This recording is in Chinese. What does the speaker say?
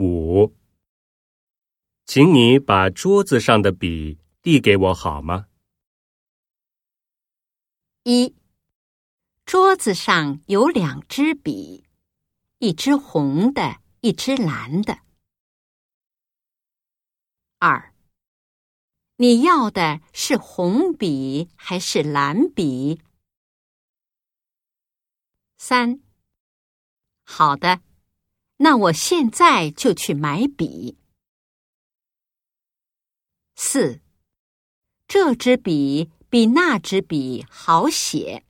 五，请你把桌子上的笔递给我好吗？一，桌子上有两支笔，一支红的，一支蓝的。二，你要的是红笔还是蓝笔？三，好的。那我现在就去买笔。四，这支笔比那支笔好写。